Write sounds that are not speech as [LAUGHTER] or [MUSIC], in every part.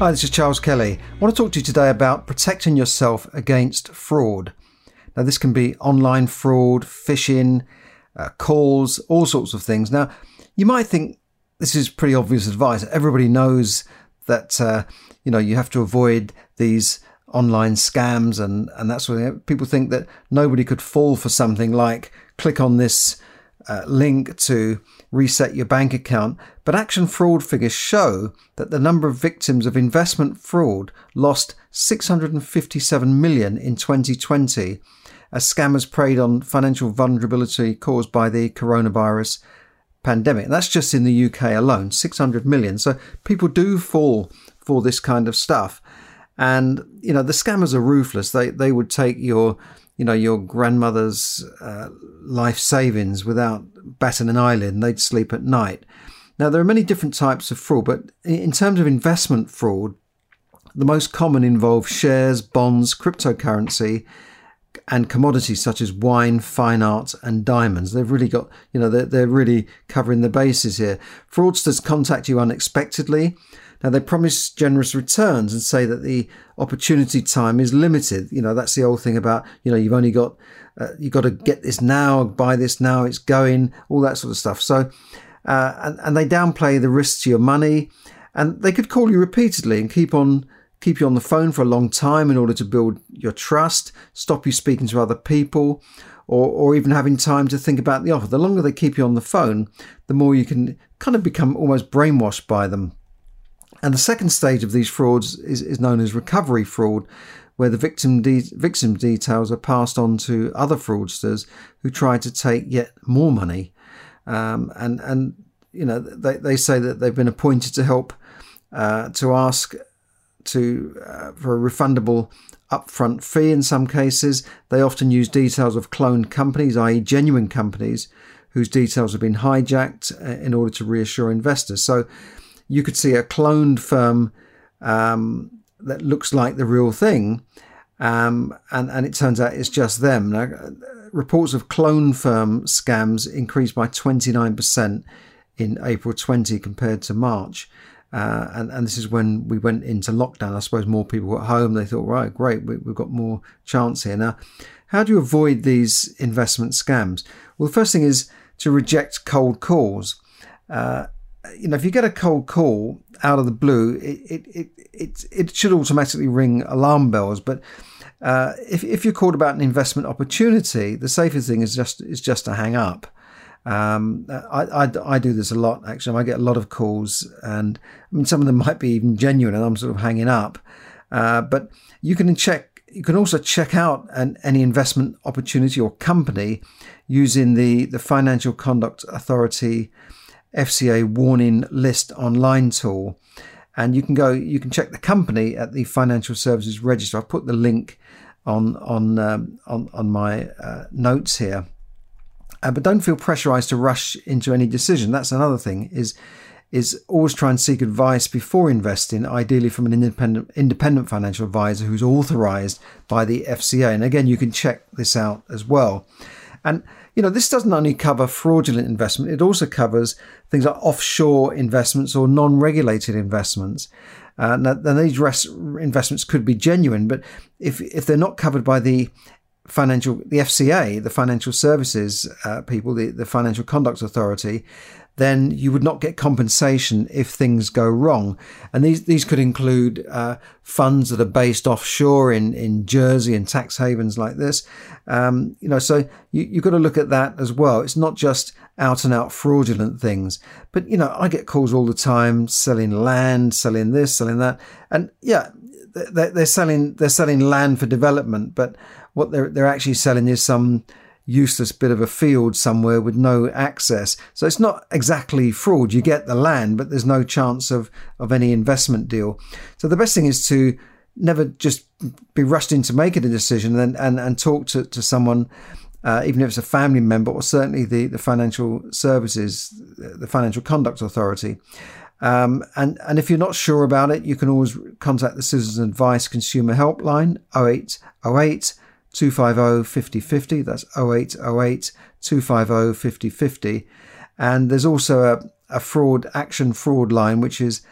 Hi, this is Charles Kelly. I want to talk to you today about protecting yourself against fraud. Now, this can be online fraud, phishing, uh, calls, all sorts of things. Now, you might think this is pretty obvious advice. Everybody knows that uh, you know you have to avoid these online scams and and that sort of thing. People think that nobody could fall for something like click on this uh, link to reset your bank account, but action fraud figures show that the number of victims of investment fraud lost 657 million in 2020 as scammers preyed on financial vulnerability caused by the coronavirus pandemic. And that's just in the UK alone, 600 million. So people do fall for this kind of stuff. And, you know, the scammers are ruthless. They, they would take your you know, your grandmother's uh, life savings without batting an eyelid they'd sleep at night. Now, there are many different types of fraud, but in terms of investment fraud, the most common involve shares, bonds, cryptocurrency, and commodities such as wine, fine art, and diamonds. They've really got, you know, they're, they're really covering the bases here. Fraudsters contact you unexpectedly now they promise generous returns and say that the opportunity time is limited. You know, that's the old thing about, you know, you've only got, uh, you've got to get this now, buy this now, it's going, all that sort of stuff. So, uh, and, and they downplay the risks to your money and they could call you repeatedly and keep on, keep you on the phone for a long time in order to build your trust, stop you speaking to other people, or, or even having time to think about the offer. The longer they keep you on the phone, the more you can kind of become almost brainwashed by them. And the second stage of these frauds is, is known as recovery fraud, where the victim, de- victim details are passed on to other fraudsters who try to take yet more money. Um, and, and, you know, they, they say that they've been appointed to help uh, to ask to uh, for a refundable upfront fee in some cases. They often use details of cloned companies, i.e., genuine companies, whose details have been hijacked uh, in order to reassure investors. So you could see a cloned firm um, that looks like the real thing, um, and and it turns out it's just them. Now, reports of clone firm scams increased by 29% in April 20 compared to March. Uh, and, and this is when we went into lockdown. I suppose more people were at home. They thought, right, great, we, have got more chance here. Now, how do you avoid these investment scams? Well, the first thing is to reject cold calls. Uh, you know, if you get a cold call out of the blue, it it it, it, should automatically ring alarm bells. But uh, if if you're called about an investment opportunity, the safest thing is just is just to hang up. Um, I, I, I do this a lot actually. I get a lot of calls, and I mean some of them might be even genuine, and I'm sort of hanging up. Uh, but you can check. You can also check out an, any investment opportunity or company using the the Financial Conduct Authority FCA warning list online tool. And you can go, you can check the company at the Financial Services Register. I've put the link on on um, on, on my uh, notes here. Uh, but don't feel pressurized to rush into any decision. That's another thing. Is is always try and seek advice before investing, ideally from an independent independent financial advisor who's authorized by the FCA. And again, you can check this out as well. And you know, this doesn't only cover fraudulent investment, it also covers things like offshore investments or non regulated investments. Uh, now, these res- investments could be genuine, but if, if they're not covered by the financial, the FCA, the financial services uh, people, the, the Financial Conduct Authority, then you would not get compensation if things go wrong. And these these could include uh, funds that are based offshore in, in Jersey and tax havens like this. Um, you know, so you, you've got to look at that as well. It's not just out and out fraudulent things. But you know, I get calls all the time selling land, selling this, selling that, and yeah, they're, they're selling they're selling land for development, but what they're they're actually selling is some useless bit of a field somewhere with no access. So it's not exactly fraud. You get the land, but there's no chance of, of any investment deal. So the best thing is to never just be rushed into making a decision and, and, and talk to, to someone, uh, even if it's a family member or certainly the, the financial services, the financial conduct authority. Um, and, and if you're not sure about it, you can always contact the Citizens Advice Consumer Helpline 0808 250 5050. That's 0808 250 5050. And there's also a, a fraud action fraud line, which is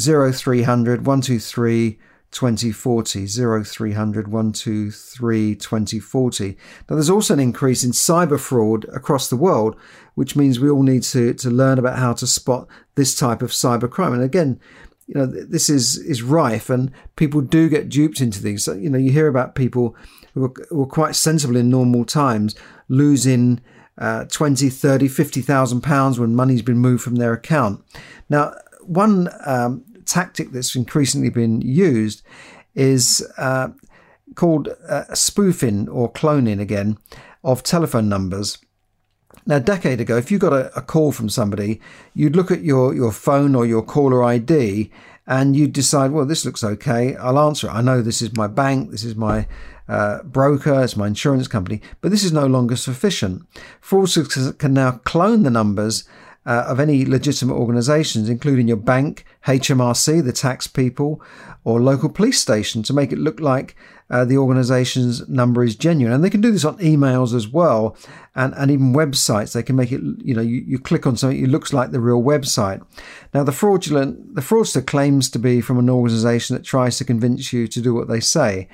0300 123 2040 0300 123 2040 now there's also an increase in cyber fraud across the world which means we all need to to learn about how to spot this type of cyber crime and again you know this is is rife and people do get duped into these so, you know you hear about people who are, who are quite sensible in normal times losing uh, 20 30 50,000 pounds when money's been moved from their account now one um, tactic that's increasingly been used is uh, called uh, spoofing or cloning again of telephone numbers. Now, a decade ago, if you got a, a, call from somebody, you'd look at your, your phone or your caller ID and you'd decide, well, this looks okay. I'll answer it. I know this is my bank, this is my uh, broker, it's my insurance company, but this is no longer sufficient. Fraudsters can now clone the numbers uh, of any legitimate organisations, including your bank, HMRC, the tax people, or local police station, to make it look like uh, the organisation's number is genuine. And they can do this on emails as well, and, and even websites. They can make it, you know, you, you click on something, it looks like the real website. Now, the fraudulent, the fraudster claims to be from an organisation that tries to convince you to do what they say.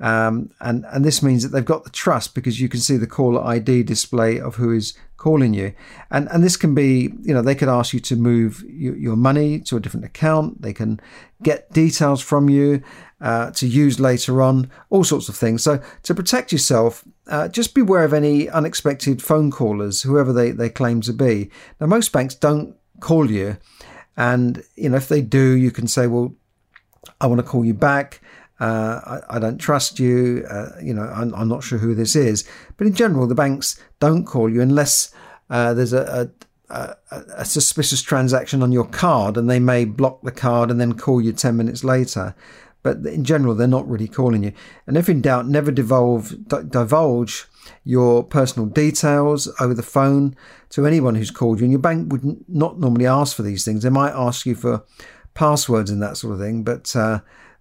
Um, and, and this means that they've got the trust because you can see the caller ID display of who is calling you. And, and this can be, you know, they could ask you to move your, your money to a different account. They can get details from you uh, to use later on, all sorts of things. So to protect yourself, uh, just beware of any unexpected phone callers, whoever they, they claim to be. Now, most banks don't call you. And, you know, if they do, you can say, well, I want to call you back. Uh, I, I, don't trust you. Uh, you know, I'm, I'm, not sure who this is. But in general, the banks don't call you unless uh, there's a, a, a, suspicious transaction on your card, and they may block the card and then call you ten minutes later. But in general, they're not really calling you. And if in doubt, never divulge, divulge your personal details over the phone to anyone who's called you. And your bank would not normally ask for these things. They might ask you for passwords and that sort of thing, but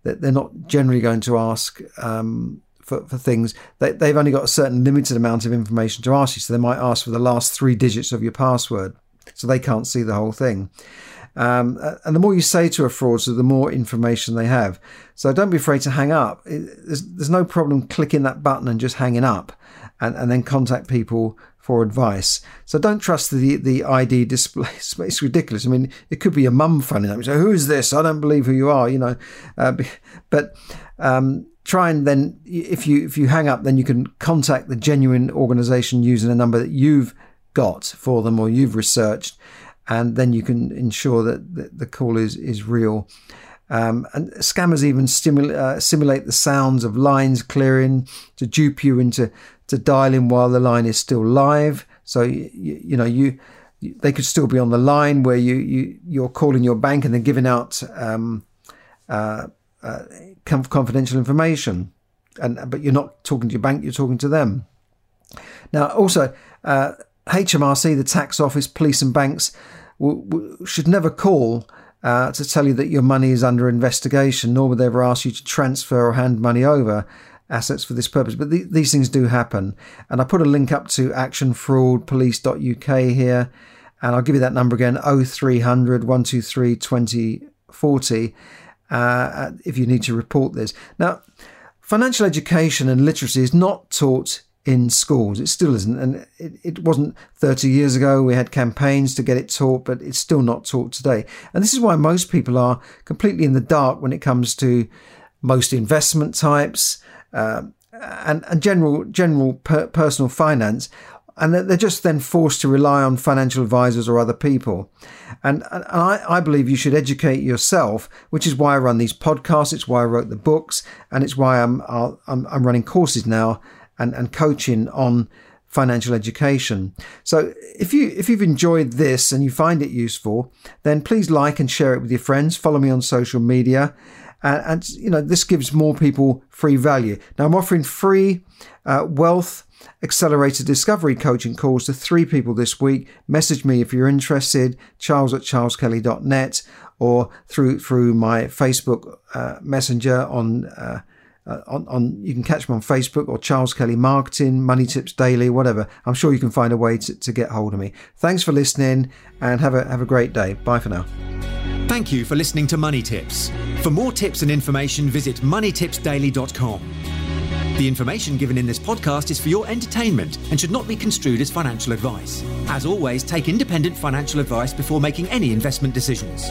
uh, they're not generally going to ask um, for, for things. They, they've only got a certain limited amount of information to ask you, so they might ask for the last three digits of your password, so they can't see the whole thing. Um, and the more you say to a fraudster, the more information they have. So don't be afraid to hang up. It, there's, there's no problem clicking that button and just hanging up and, and then contact people for advice. So don't trust the the ID display. [LAUGHS] It's, ridiculous. I mean, it could be a mum phoning up. So who is this? I don't believe who you are. You know, uh, but um, try and then if you if you hang up, then you can contact the genuine organisation using a number that you've got for them or you've researched, and then you can ensure that the, the call is is real. Um, and scammers even stimulate, uh, simulate the sounds of lines clearing to dupe you into to dial in while the line is still live. So you, you know you they could still be on the line where you you you're calling your bank and then giving out um, uh, uh, confidential information, and but you're not talking to your bank, you're talking to them. Now, also, uh, HMRC, the tax office, police, and banks w- w- should never call uh, to tell you that your money is under investigation, nor would they ever ask you to transfer or hand money over assets for this purpose. But th- these things do happen. And I put a link up to actionfraudpolice.uk here. And I'll give you that number again 0300 123 2040 uh, if you need to report this. Now, financial education and literacy is not taught in schools. It still isn't. And it, it wasn't 30 years ago. We had campaigns to get it taught, but it's still not taught today. And this is why most people are completely in the dark when it comes to most investment types, uh, and, and general general per, personal finance, and they're just then forced to rely on financial advisors or other people. And, and I, I, believe you should educate yourself, which is why I run these podcasts. It's why I wrote the books, and it's why I'm I'm, I'm running courses now and, and coaching on financial education. So if you if you've enjoyed this and you find it useful, then please like and share it with your friends. Follow me on social media. And, and you know this gives more people free value. Now I'm offering free uh, wealth accelerated discovery coaching calls to three people this week. Message me if you're interested, charles at charleskelly.net or through through my Facebook uh, Messenger on, uh, uh, on on you can catch me on Facebook or Charles Kelly Marketing, Money Tips Daily, whatever. I'm sure you can find a way to, to get hold of me. Thanks for listening and have a have a great day. Bye for now. Thank you for listening to Money Tips. For more tips and information, visit moneytipsdaily.com. The information given in this podcast is for your entertainment and should not be construed as financial advice. As always, take independent financial advice before making any investment decisions.